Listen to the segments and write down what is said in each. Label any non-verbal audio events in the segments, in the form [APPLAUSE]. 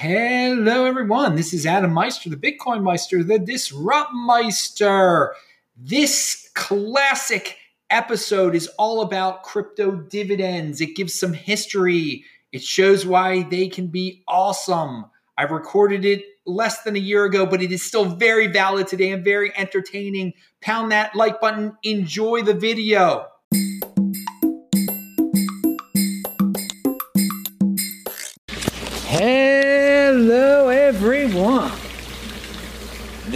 Hello, everyone. This is Adam Meister, the Bitcoin Meister, the Disrupt Meister. This classic episode is all about crypto dividends. It gives some history, it shows why they can be awesome. I've recorded it less than a year ago, but it is still very valid today and very entertaining. Pound that like button, enjoy the video.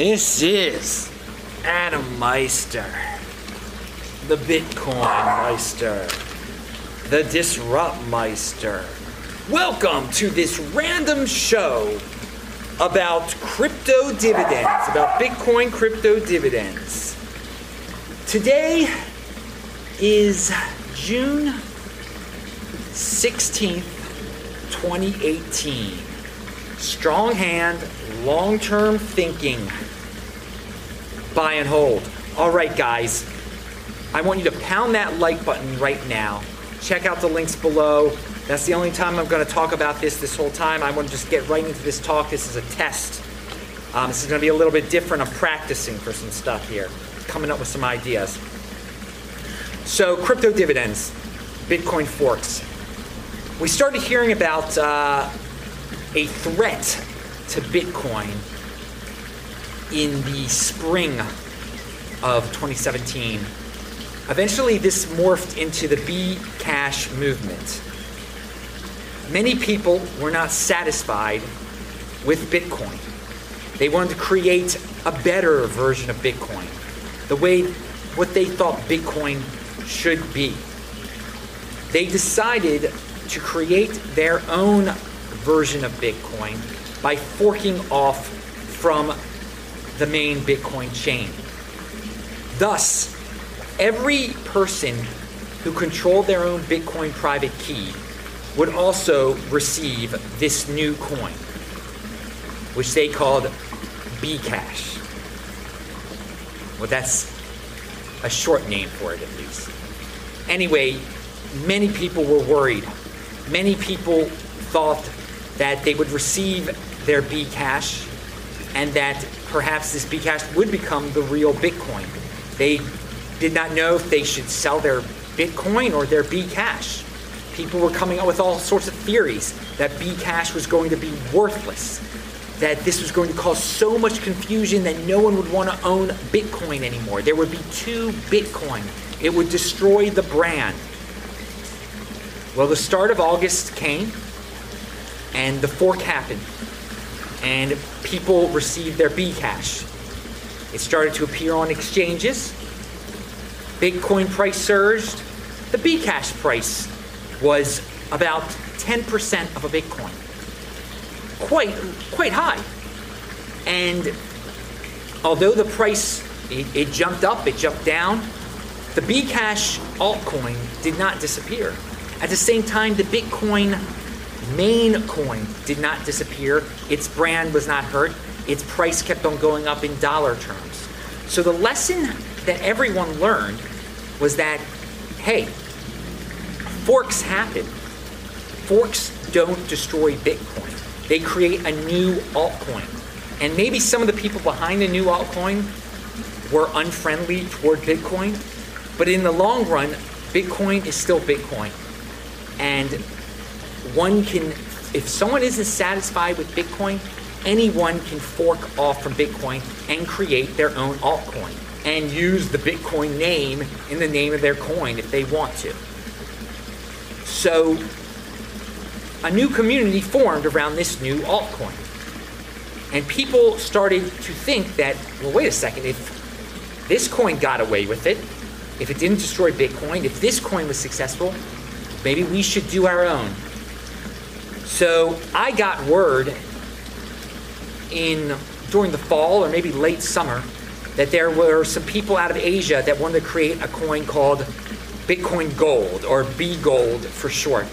This is Adam Meister, the Bitcoin Meister, the Disrupt Meister. Welcome to this random show about crypto dividends, about Bitcoin crypto dividends. Today is June 16th, 2018. Strong hand, long term thinking. Buy and hold. All right, guys. I want you to pound that like button right now. Check out the links below. That's the only time I'm going to talk about this this whole time. I want to just get right into this talk. This is a test. Um, this is going to be a little bit different. I'm practicing for some stuff here, coming up with some ideas. So, crypto dividends, Bitcoin forks. We started hearing about uh, a threat to Bitcoin in the spring of 2017. Eventually, this morphed into the B Cash movement. Many people were not satisfied with Bitcoin. They wanted to create a better version of Bitcoin, the way what they thought Bitcoin should be. They decided to create their own version of Bitcoin by forking off from the main Bitcoin chain. Thus, every person who controlled their own Bitcoin private key would also receive this new coin, which they called Bcash. Well, that's a short name for it at least. Anyway, many people were worried. Many people thought that they would receive their Bcash and that perhaps this Bcash would become the real Bitcoin. They did not know if they should sell their Bitcoin or their Bcash. People were coming up with all sorts of theories that Bcash was going to be worthless, that this was going to cause so much confusion that no one would want to own Bitcoin anymore. There would be two Bitcoin. It would destroy the brand. Well, the start of August came, and the fork happened, and people received their Bcash. It started to appear on exchanges. Bitcoin price surged. The Bcash price was about 10% of a Bitcoin. Quite, quite high. And although the price, it, it jumped up, it jumped down, the Bcash altcoin did not disappear. At the same time, the Bitcoin main coin did not disappear. Its brand was not hurt. Its price kept on going up in dollar terms. So the lesson that everyone learned was that, hey, forks happen. Forks don't destroy Bitcoin. They create a new altcoin. And maybe some of the people behind the new altcoin were unfriendly toward Bitcoin, but in the long run, Bitcoin is still Bitcoin. And one can, if someone isn't satisfied with Bitcoin, anyone can fork off from Bitcoin and create their own altcoin and use the Bitcoin name in the name of their coin if they want to. So, a new community formed around this new altcoin. And people started to think that, well, wait a second, if this coin got away with it, if it didn't destroy Bitcoin, if this coin was successful, maybe we should do our own. So I got word in during the fall or maybe late summer that there were some people out of Asia that wanted to create a coin called Bitcoin Gold or B Gold for short.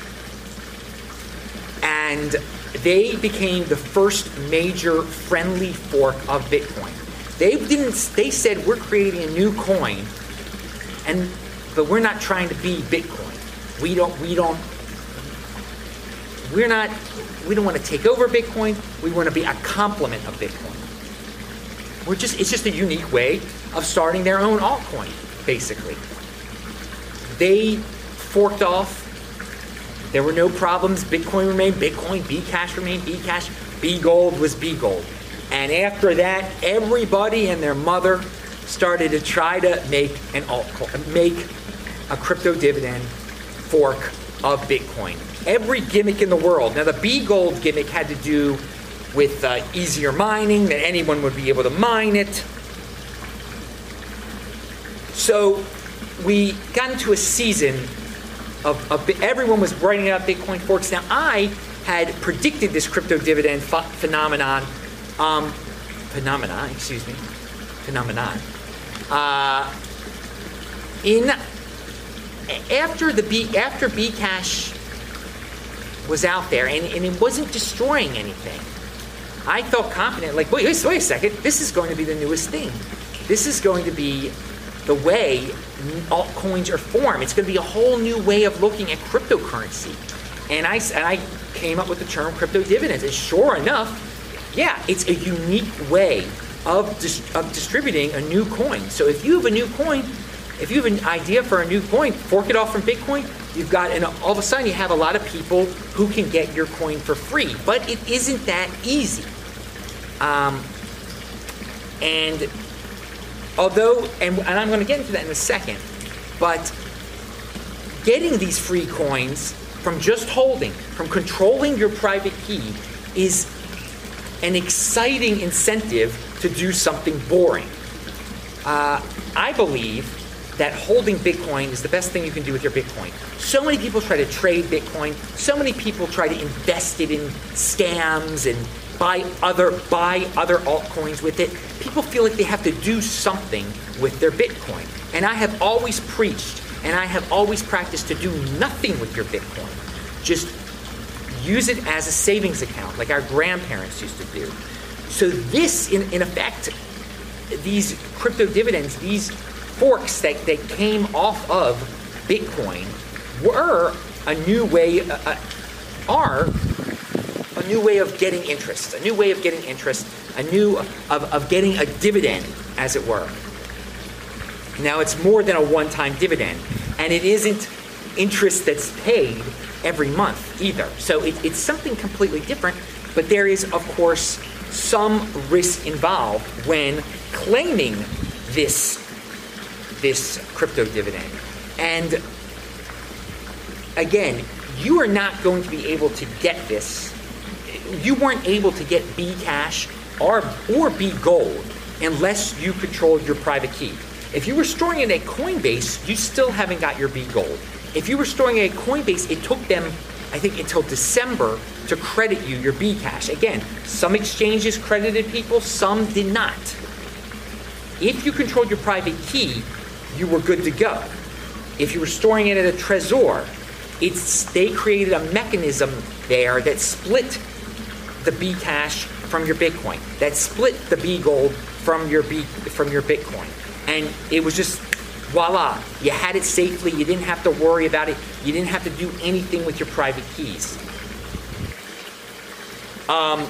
And they became the first major friendly fork of Bitcoin. They didn't they said we're creating a new coin and but we're not trying to be Bitcoin. We don't we don't we're not we don't want to take over Bitcoin. We want to be a complement of Bitcoin. We're just it's just a unique way of starting their own altcoin, basically. They forked off. There were no problems. Bitcoin remained Bitcoin. Bcash remained Bcash. B Gold was B Gold. And after that, everybody and their mother started to try to make an altcoin, make a crypto dividend fork of Bitcoin. Every gimmick in the world. Now, the B Gold gimmick had to do with uh, easier mining, that anyone would be able to mine it. So we got into a season of, of everyone was writing out Bitcoin forks. Now, I had predicted this crypto dividend ph- phenomenon, um, phenomenon, excuse me, phenomenon. Uh, in after the B after Bcash was out there and, and it wasn't destroying anything. I felt confident, like, wait, wait, wait a second, this is going to be the newest thing. This is going to be the way altcoins are formed. It's going to be a whole new way of looking at cryptocurrency. And I, and I came up with the term crypto dividends. And sure enough, yeah, it's a unique way of, dis- of distributing a new coin. So if you have a new coin, if you have an idea for a new coin, fork it off from Bitcoin, you've got, and all of a sudden you have a lot of people who can get your coin for free. But it isn't that easy. Um, and although, and, and I'm going to get into that in a second, but getting these free coins from just holding, from controlling your private key, is an exciting incentive to do something boring. Uh, I believe that holding Bitcoin is the best thing you can do with your Bitcoin. So many people try to trade Bitcoin. So many people try to invest it in scams and buy other buy other altcoins with it. People feel like they have to do something with their Bitcoin. And I have always preached and I have always practiced to do nothing with your Bitcoin. Just use it as a savings account like our grandparents used to do. So this in, in effect these crypto dividends, these forks that, that came off of Bitcoin were a new way, uh, uh, are a new way of getting interest, a new way of getting interest, a new of, of getting a dividend, as it were. Now it's more than a one-time dividend, and it isn't interest that's paid every month either. So it, it's something completely different, but there is, of course, some risk involved when claiming this this crypto dividend. And again, you are not going to be able to get this. You weren't able to get Bcash or, or B Gold unless you controlled your private key. If you were storing in a Coinbase, you still haven't got your B Gold. If you were storing in a Coinbase, it took them, I think, until December to credit you your B Cash. Again, some exchanges credited people, some did not. If you controlled your private key, you were good to go. If you were storing it at a Trezor, it's they created a mechanism there that split the B cash from your Bitcoin, that split the B Gold from your B from your Bitcoin, and it was just voila, you had it safely. You didn't have to worry about it. You didn't have to do anything with your private keys. Um,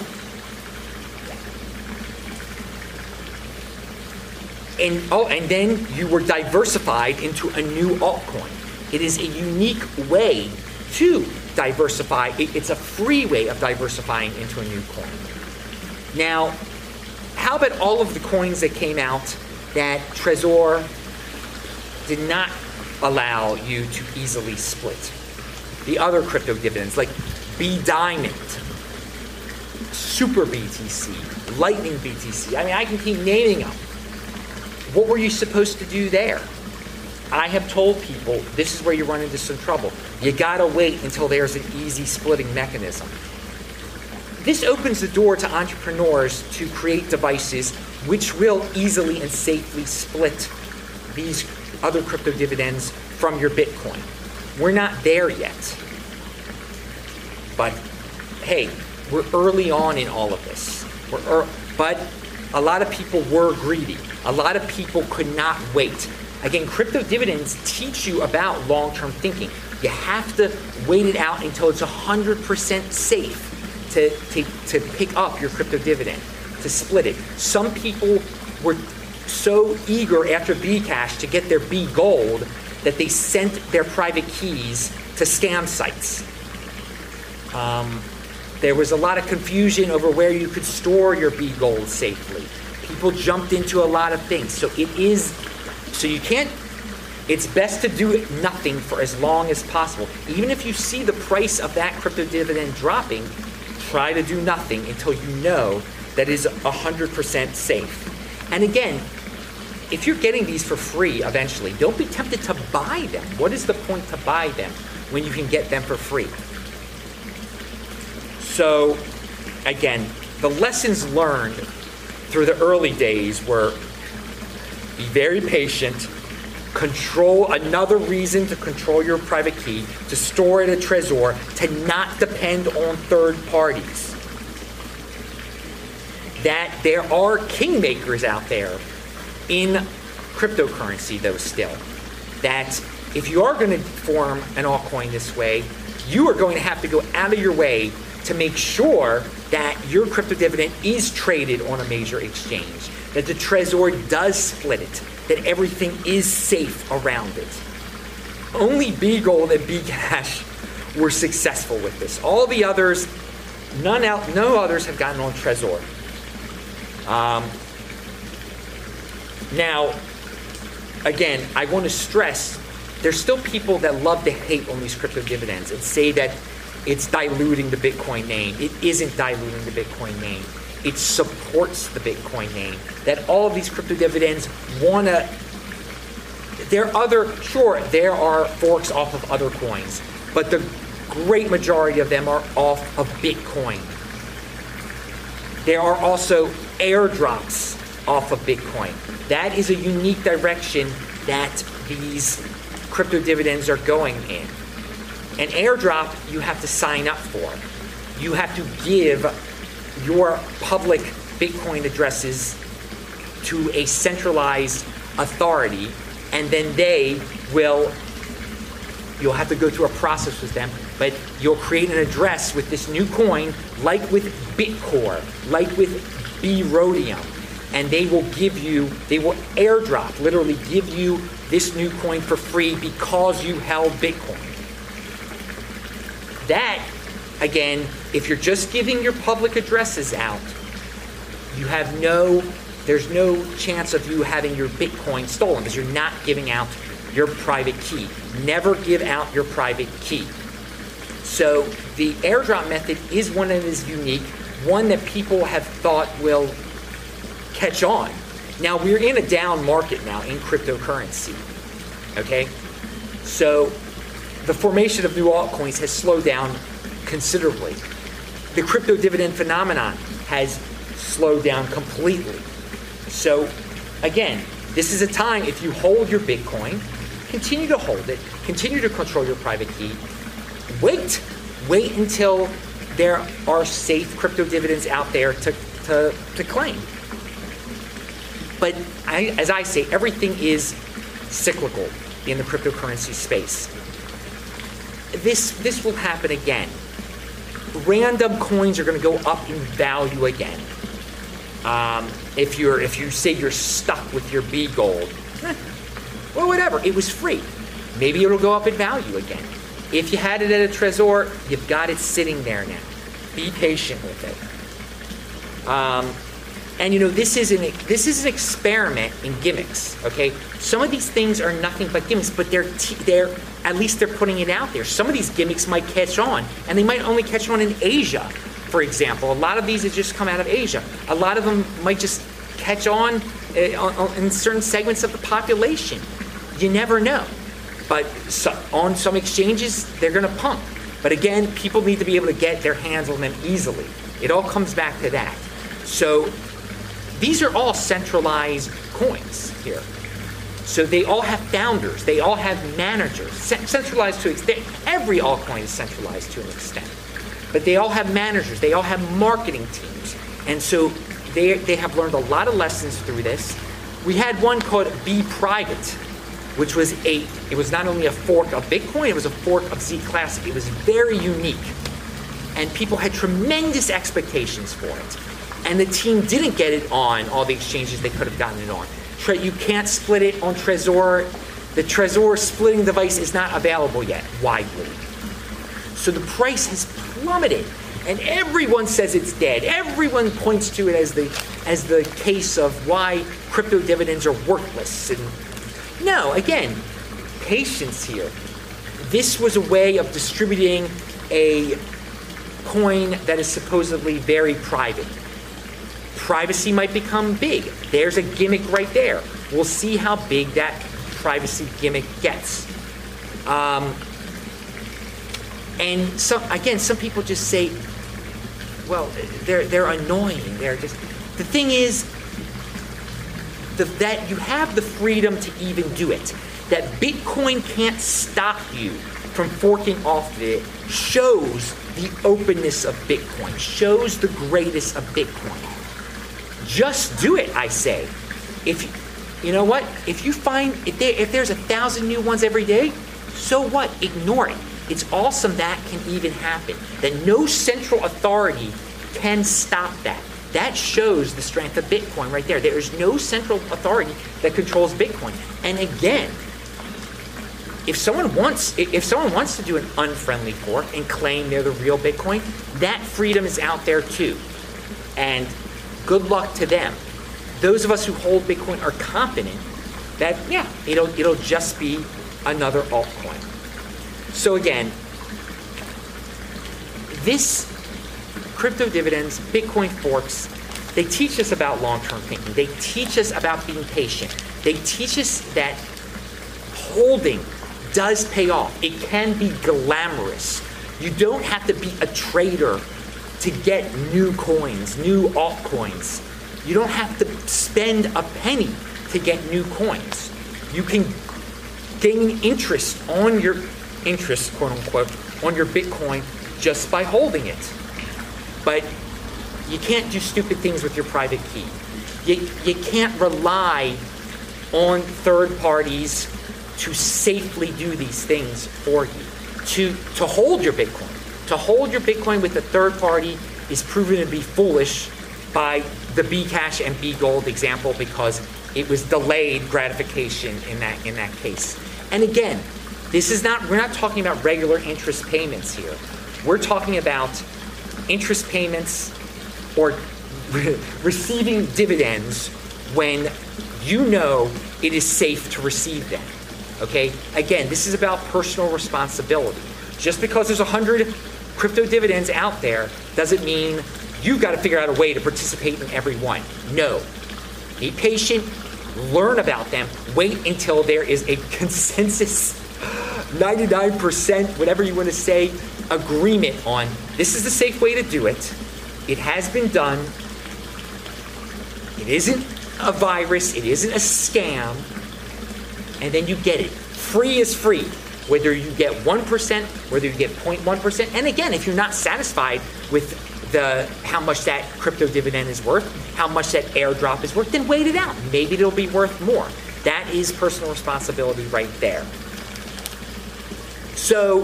and oh, and then you were diversified into a new altcoin. It is a unique way to diversify. it's a free way of diversifying into a new coin. Now, how about all of the coins that came out that Trezor did not allow you to easily split? The other crypto dividends, like B Diamond, Super BTC, Lightning BTC. I mean, I can keep naming them. What were you supposed to do there? I have told people this is where you run into some trouble. You gotta wait until there's an easy splitting mechanism. This opens the door to entrepreneurs to create devices which will easily and safely split these other crypto dividends from your Bitcoin. We're not there yet. But hey, we're early on in all of this. We're er- but a lot of people were greedy. A lot of people could not wait. Again, crypto dividends teach you about long term thinking. You have to wait it out until it's 100% safe to, to, to pick up your crypto dividend, to split it. Some people were so eager after Bcash to get their B gold that they sent their private keys to scam sites. Um, there was a lot of confusion over where you could store your B gold safely. People jumped into a lot of things. So it is, so you can't, it's best to do nothing for as long as possible. Even if you see the price of that crypto dividend dropping, try to do nothing until you know that is 100% safe. And again, if you're getting these for free eventually, don't be tempted to buy them. What is the point to buy them when you can get them for free? So, again, the lessons learned through the early days were be very patient, control another reason to control your private key, to store it at Trezor, to not depend on third parties. That there are kingmakers out there in cryptocurrency, though, still. That if you are going to form an altcoin this way, you are going to have to go out of your way to make sure that your crypto dividend is traded on a major exchange, that the Trezor does split it, that everything is safe around it. Only BGold and Bcash were successful with this. All the others, none out, no others have gotten on Trezor. Um, now, again, I want to stress there's still people that love to hate on these crypto dividends and say that it's diluting the Bitcoin name. It isn't diluting the Bitcoin name. It supports the Bitcoin name. That all of these crypto dividends want to. There are other, sure, there are forks off of other coins, but the great majority of them are off of Bitcoin. There are also airdrops off of Bitcoin. That is a unique direction that these crypto dividends are going in. An airdrop you have to sign up for. You have to give your public Bitcoin addresses to a centralized authority, and then they will, you'll have to go through a process with them, but you'll create an address with this new coin, like with Bitcore, like with B Rhodium and they will give you, they will airdrop, literally give you this new coin for free because you held Bitcoin. That, again, if you're just giving your public addresses out, you have no, there's no chance of you having your Bitcoin stolen because you're not giving out your private key. Never give out your private key. So the airdrop method is one that is unique, one that people have thought will catch on. Now we're in a down market now in cryptocurrency. Okay? So the formation of new altcoins has slowed down considerably. The crypto dividend phenomenon has slowed down completely. So again, this is a time if you hold your Bitcoin, continue to hold it, continue to control your private key. Wait, wait until there are safe crypto dividends out there to, to, to claim. But I, as I say, everything is cyclical in the cryptocurrency space. This, this will happen again. Random coins are going to go up in value again. Um, if you're if you say you're stuck with your B gold, [LAUGHS] well, whatever. It was free. Maybe it'll go up in value again. If you had it at a Trezor, you've got it sitting there now. Be patient with it. Um, and you know, this is an this is an experiment in gimmicks. Okay, some of these things are nothing but gimmicks, but they're t- they're at least they're putting it out there. Some of these gimmicks might catch on, and they might only catch on in Asia, for example. A lot of these have just come out of Asia. A lot of them might just catch on uh, in certain segments of the population. You never know. But so, on some exchanges, they're going to pump. But again, people need to be able to get their hands on them easily. It all comes back to that. So these are all centralized coins here. So they all have founders, they all have managers, centralized to extent. Every altcoin is centralized to an extent. But they all have managers, they all have marketing teams. And so they, they have learned a lot of lessons through this. We had one called B Private, which was a, it was not only a fork of Bitcoin, it was a fork of Z Classic. It was very unique. and people had tremendous expectations for it. And the team didn't get it on all the exchanges they could have gotten it on. Tre- you can't split it on Trezor. The Trezor splitting device is not available yet widely. So the price has plummeted, and everyone says it's dead. Everyone points to it as the as the case of why crypto dividends are worthless. And no, again, patience here. This was a way of distributing a coin that is supposedly very private. Privacy might become big. There's a gimmick right there. We'll see how big that privacy gimmick gets. Um, and some again, some people just say, well, they're they're annoying. They're just the thing is the, that you have the freedom to even do it. That Bitcoin can't stop you from forking off of it shows the openness of Bitcoin, shows the greatest of Bitcoin. Just do it, I say. If you know what, if you find if, there, if there's a thousand new ones every day, so what? Ignore it. It's awesome that can even happen. That no central authority can stop that. That shows the strength of Bitcoin right there. There is no central authority that controls Bitcoin. And again, if someone wants if someone wants to do an unfriendly fork and claim they're the real Bitcoin, that freedom is out there too. And good luck to them. Those of us who hold Bitcoin are confident that yeah, it'll it'll just be another altcoin. So again, this crypto dividends, Bitcoin forks, they teach us about long-term thinking. They teach us about being patient. They teach us that holding does pay off. It can be glamorous. You don't have to be a trader to get new coins, new altcoins. You don't have to spend a penny to get new coins. You can gain interest on your interest, quote unquote, on your Bitcoin just by holding it. But you can't do stupid things with your private key. You, you can't rely on third parties to safely do these things for you. To, to hold your Bitcoin. To hold your Bitcoin with a third party is proven to be foolish by the Bcash and BGold example because it was delayed gratification in that in that case. And again, this is not we're not talking about regular interest payments here. We're talking about interest payments or [LAUGHS] receiving dividends when you know it is safe to receive them. Okay? Again, this is about personal responsibility. Just because there's 100 crypto dividends out there doesn't mean you've got to figure out a way to participate in every one. No. Be patient, learn about them, wait until there is a [LAUGHS] consensus 99%, whatever you want to say, agreement on this is the safe way to do it. It has been done. It isn't a virus, it isn't a scam. And then you get it. Free is free. Whether you get 1%, whether you get 0.1%. And again, if you're not satisfied with the how much that crypto dividend is worth, how much that airdrop is worth, then wait it out. Maybe it'll be worth more. That is personal responsibility right there. So,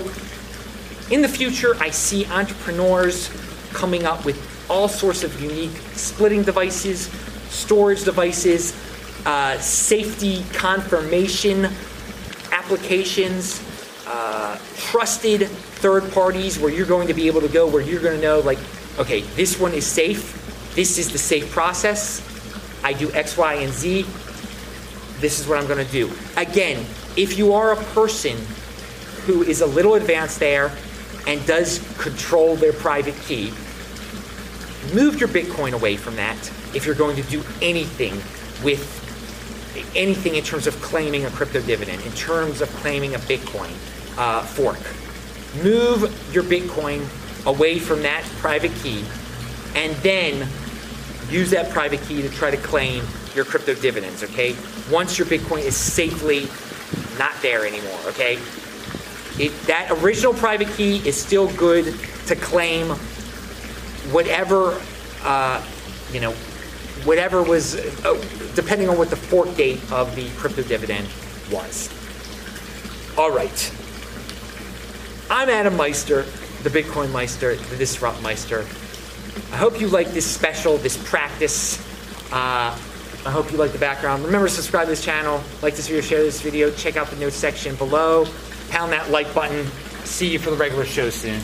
in the future, I see entrepreneurs coming up with all sorts of unique splitting devices, storage devices, uh, safety confirmation applications, uh, trusted third parties where you're going to be able to go where you're going to know, like, okay, this one is safe. This is the safe process. I do X, Y, and Z. This is what I'm going to do. Again, if you are a person who is a little advanced there and does control their private key, move your Bitcoin away from that if you're going to do anything with anything in terms of claiming a crypto dividend, in terms of claiming a Bitcoin uh, fork. Move your Bitcoin away from that private key and then use that private key to try to claim your crypto dividends, okay? Once your Bitcoin is safely not there anymore, okay? It, that original private key is still good to claim whatever, uh, you know, whatever was, uh, depending on what the fork date of the crypto dividend was. All right. I'm Adam Meister. the Bitcoin Meister, the Disrupt Meister. I hope you like this special, this practice. Uh, I hope you like the background. Remember subscribe to this channel, like this video, share this video, check out the notes section below, pound that like button. See you for the regular show soon.